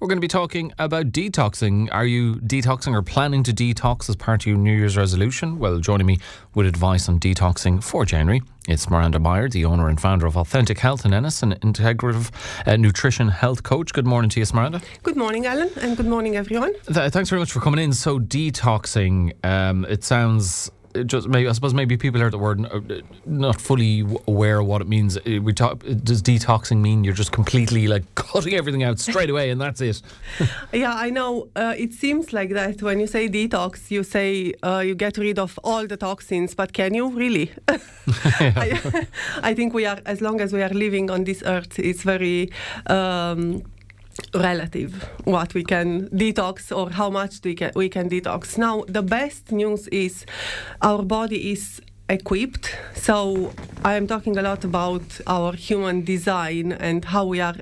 We're going to be talking about detoxing. Are you detoxing or planning to detox as part of your New Year's resolution? Well, joining me with advice on detoxing for January, it's Smaranda Maier, the owner and founder of Authentic Health in Ennis, an integrative uh, nutrition health coach. Good morning to you, Smaranda. Good morning, Alan, and good morning, everyone. Th- thanks very much for coming in. So, detoxing, um, it sounds just maybe I suppose maybe people heard the word uh, not fully aware of what it means. Uh, we talk. Does detoxing mean you're just completely like cutting everything out straight away and that's it? yeah, I know. Uh, it seems like that when you say detox, you say uh, you get rid of all the toxins, but can you really? I, I, think we are, as long as we are living on this earth, it's very. Um, relative what we can detox or how much we can, we can detox. Now, the best news is our body is equipped. So I am talking a lot about our human design and how we are.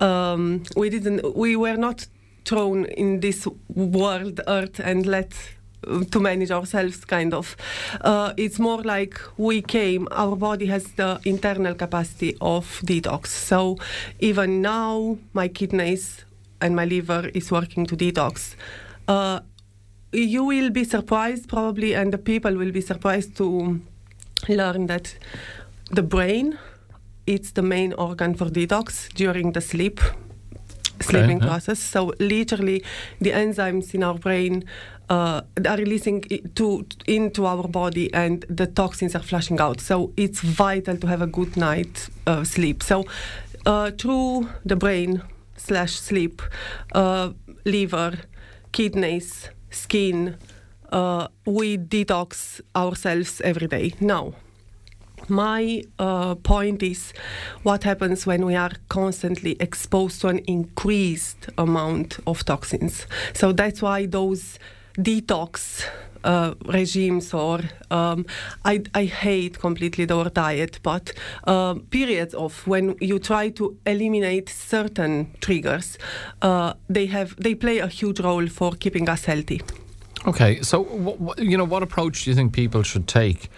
Um, we didn't. We were not thrown in this world, earth, and let to manage ourselves kind of. Uh, it's more like we came our body has the internal capacity of detox. So even now my kidneys and my liver is working to detox. Uh, you will be surprised probably and the people will be surprised to learn that the brain it's the main organ for detox during the sleep sleeping okay, process. So literally, the enzymes in our brain uh, are releasing to into our body, and the toxins are flushing out. So it's vital to have a good night uh, sleep. So uh, through the brain slash sleep, uh, liver, kidneys, skin, uh, we detox ourselves every day. Now my uh, point is what happens when we are constantly exposed to an increased amount of toxins. So that's why those detox uh, regimes or um, I, I hate completely the word diet, but uh, periods of when you try to eliminate certain triggers, uh, they have they play a huge role for keeping us healthy. Okay, so you know what approach do you think people should take?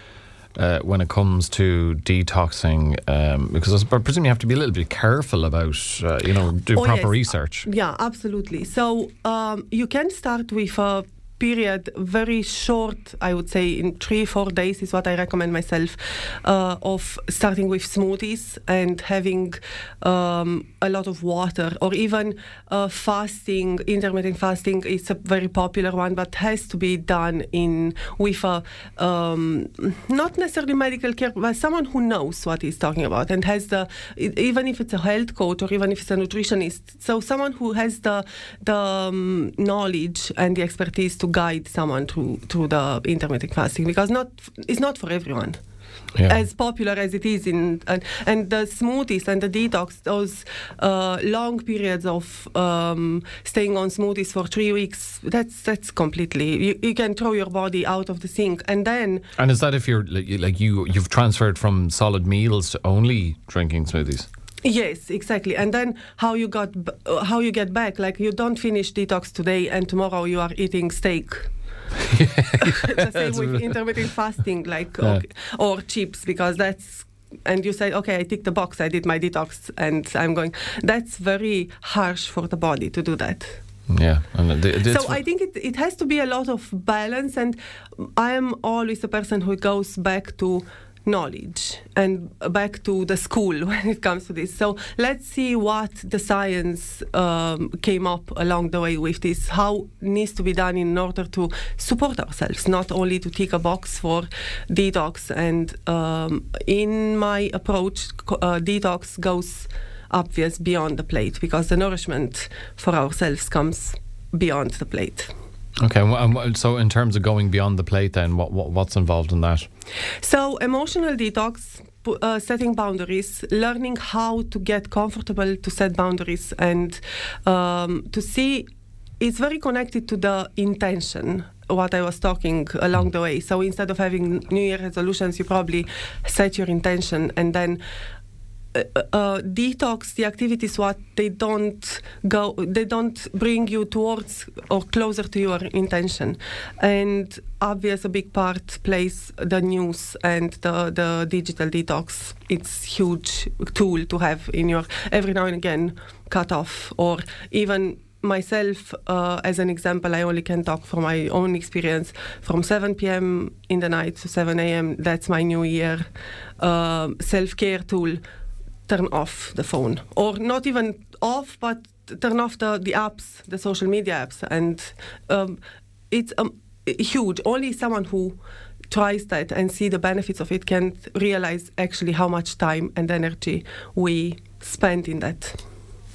uh, when it comes to detoxing? Um, because I presume you have to be a little bit careful about, uh, you know, do oh, proper yes. research. Yeah, absolutely. So um, you can start with a period, very short, I would say, in three, four days is what I recommend myself, uh, of starting with smoothies and having um, a lot of water, or even uh, fasting, intermittent fasting is a very popular one, but has to be done in with a um, not necessarily medical care, but someone who knows what he's talking about and has the even if it's a health coach or even if it's a nutritionist, so someone who has the the um, knowledge and the expertise to guide someone through through the intermittent fasting because not it's not for everyone. Yeah. As popular as it is in and, and the smoothies and the detox, those uh, long periods of um, staying on smoothies for three weeks, that's that's completely you, you can throw your body out of the sync, and then. And is that if you're like you you've transferred from solid meals to only drinking smoothies? Yes, exactly. And then how you got uh, how you get back? Like you don't finish detox today, and tomorrow you are eating steak. the same with intermittent fasting, like yeah. okay, or chips, because that's and you say, okay, I tick the box, I did my detox, and I'm going. That's very harsh for the body to do that. Yeah, and so I think it, it has to be a lot of balance, and I am always a person who goes back to knowledge and back to the school when it comes to this. So let's see what the science um, came up along the way with this, how needs to be done in order to support ourselves, not only to tick a box for detox. And um, in my approach, uh, detox goes obvious beyond the plate because the nourishment for ourselves comes beyond the plate. Okay, so in terms of going beyond the plate, then what, what what's involved in that? So emotional detox, uh, setting boundaries, learning how to get comfortable to set boundaries, and um, to see it's very connected to the intention what I was talking along the way. So instead of having New Year resolutions, you probably set your intention and then uh, uh, detox the activities what they don't go they don't bring you towards or closer to your intention and obvious a big part plays the news and the, the digital detox it's huge tool to have in your every now and again cut off or even myself, uh, as an example, I only can talk from my own experience. From 7 p.m. in the night to 7 a.m., that's my new year uh, self care tool. Turn off the phone, or not even off, but turn off the, the apps, the social media apps. And um, it's um, huge. Only someone who tries that and see the benefits of it can realize actually how much time and energy we spend in that.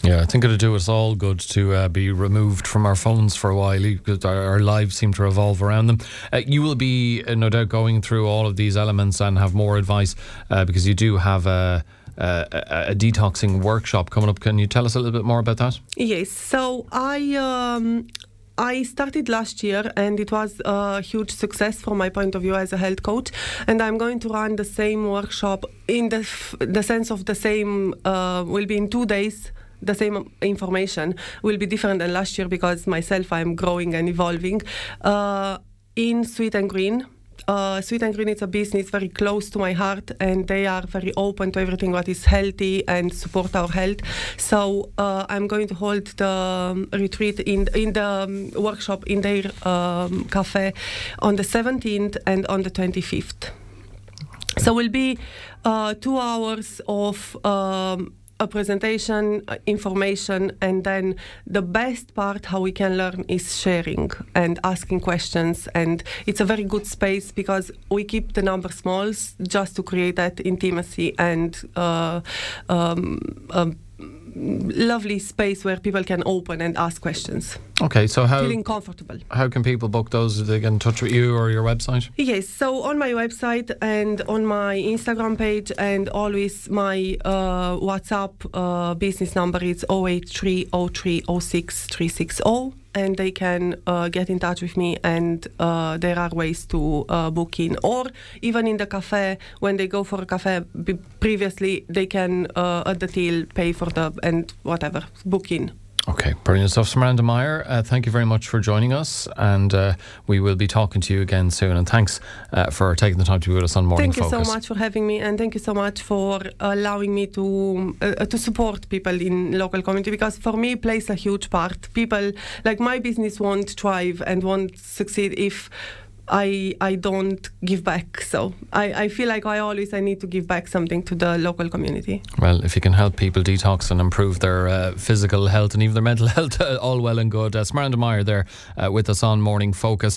Yeah, I think it'll do us all good to uh, be removed from our phones for a while because our, our lives seem to revolve around them. Uh, you will be, uh, no doubt, going through all of these elements and have more advice uh, because you do have a, a, a, detoxing workshop coming up. Can you tell us a little bit more about that? Yes. So I. Um, I started last year and it was a huge success from my point of view as a health coach. And I'm going to run the same workshop in the, f- the sense of the same, uh, will be in two days the same information will be different than last year because myself I'm growing and evolving. Uh, in Sweet and Green, uh, Sweet and Green is a business very close to my heart, and they are very open to everything what is healthy and support our health. So uh, I'm going to hold the um, retreat in in the um, workshop in their um, cafe on the 17th and on the 25th. So will be uh, two hours of um, a presentation, information, and then the best part how we can learn is sharing and asking questions. And it's a very good space because we keep the number small just to create that intimacy and uh, um, um, lovely space where people can open and ask questions. Okay, so how feeling comfortable. How can people book those? they get in touch with you or your website? Yes, so on my website and on my Instagram page and always my uh, WhatsApp uh, business number is 083 and they can uh, get in touch with me and uh, there are ways to uh, book in. Or even in the cafe when they go for a cafe previously they can uh, at the till pay for the and whatever book in Okay, brilliant stuff. Smaranda Maier, uh, thank you very much for joining us, and uh, we will be talking to you again soon. And thanks uh, for taking the time to be with us on Morning Thank you Focus. so much for having me, and thank you so much for allowing me to uh, to support people in local community because for me plays a huge part. People like my business won't thrive and won't succeed if I I don't give back. So I, I feel like I always I need to give back something to the local community. Well, if you can help people detox and improve their uh, physical health and even their mental health, all well and good. Uh, Smaranda Maier there uh, with us on Morning Focus.